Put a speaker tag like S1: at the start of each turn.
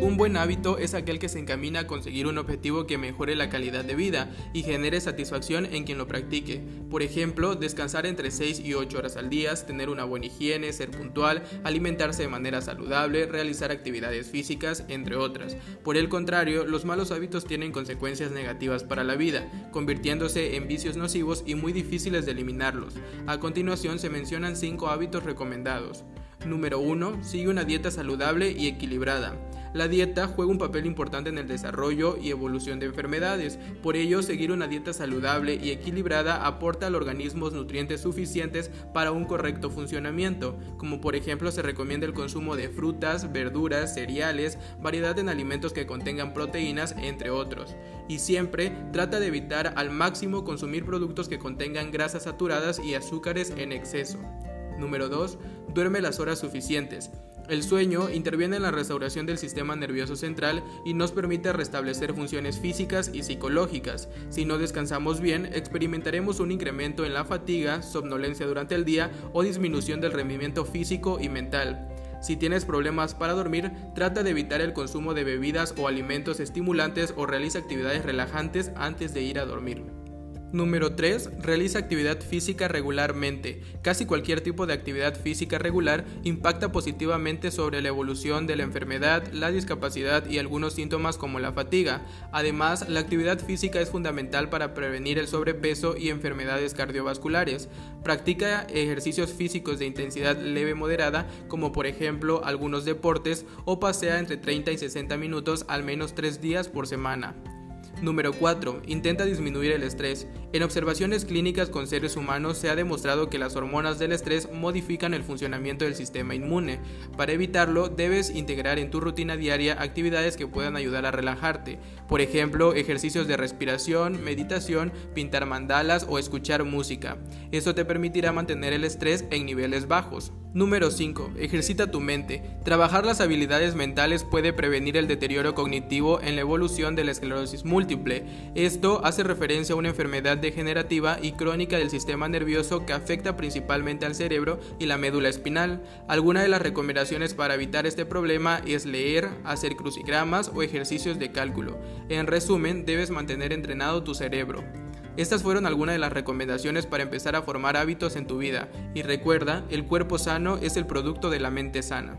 S1: Un buen hábito es aquel que se encamina a conseguir un objetivo que mejore la calidad de vida y genere satisfacción en quien lo practique. Por ejemplo, descansar entre 6 y 8 horas al día, tener una buena higiene, ser puntual, alimentarse de manera saludable, realizar actividades físicas, entre otras. Por el contrario, los malos hábitos tienen consecuencias negativas para la vida, convirtiéndose en vicios nocivos y muy difíciles de eliminarlos. A continuación se mencionan 5 hábitos recomendados. Número 1. Sigue una dieta saludable y equilibrada. La dieta juega un papel importante en el desarrollo y evolución de enfermedades, por ello seguir una dieta saludable y equilibrada aporta al organismo nutrientes suficientes para un correcto funcionamiento, como por ejemplo se recomienda el consumo de frutas, verduras, cereales, variedad en alimentos que contengan proteínas, entre otros. Y siempre trata de evitar al máximo consumir productos que contengan grasas saturadas y azúcares en exceso. Número 2. Duerme las horas suficientes. El sueño interviene en la restauración del sistema nervioso central y nos permite restablecer funciones físicas y psicológicas. Si no descansamos bien, experimentaremos un incremento en la fatiga, somnolencia durante el día o disminución del rendimiento físico y mental. Si tienes problemas para dormir, trata de evitar el consumo de bebidas o alimentos estimulantes o realiza actividades relajantes antes de ir a dormir. Número 3. Realiza actividad física regularmente. Casi cualquier tipo de actividad física regular impacta positivamente sobre la evolución de la enfermedad, la discapacidad y algunos síntomas como la fatiga. Además, la actividad física es fundamental para prevenir el sobrepeso y enfermedades cardiovasculares. Practica ejercicios físicos de intensidad leve moderada, como por ejemplo algunos deportes, o pasea entre 30 y 60 minutos al menos 3 días por semana. Número 4. Intenta disminuir el estrés. En observaciones clínicas con seres humanos se ha demostrado que las hormonas del estrés modifican el funcionamiento del sistema inmune. Para evitarlo, debes integrar en tu rutina diaria actividades que puedan ayudar a relajarte. Por ejemplo, ejercicios de respiración, meditación, pintar mandalas o escuchar música. Esto te permitirá mantener el estrés en niveles bajos. Número 5. Ejercita tu mente. Trabajar las habilidades mentales puede prevenir el deterioro cognitivo en la evolución de la esclerosis múltiple. Esto hace referencia a una enfermedad degenerativa y crónica del sistema nervioso que afecta principalmente al cerebro y la médula espinal. Alguna de las recomendaciones para evitar este problema es leer, hacer crucigramas o ejercicios de cálculo. En resumen, debes mantener entrenado tu cerebro. Estas fueron algunas de las recomendaciones para empezar a formar hábitos en tu vida y recuerda, el cuerpo sano es el producto de la mente sana.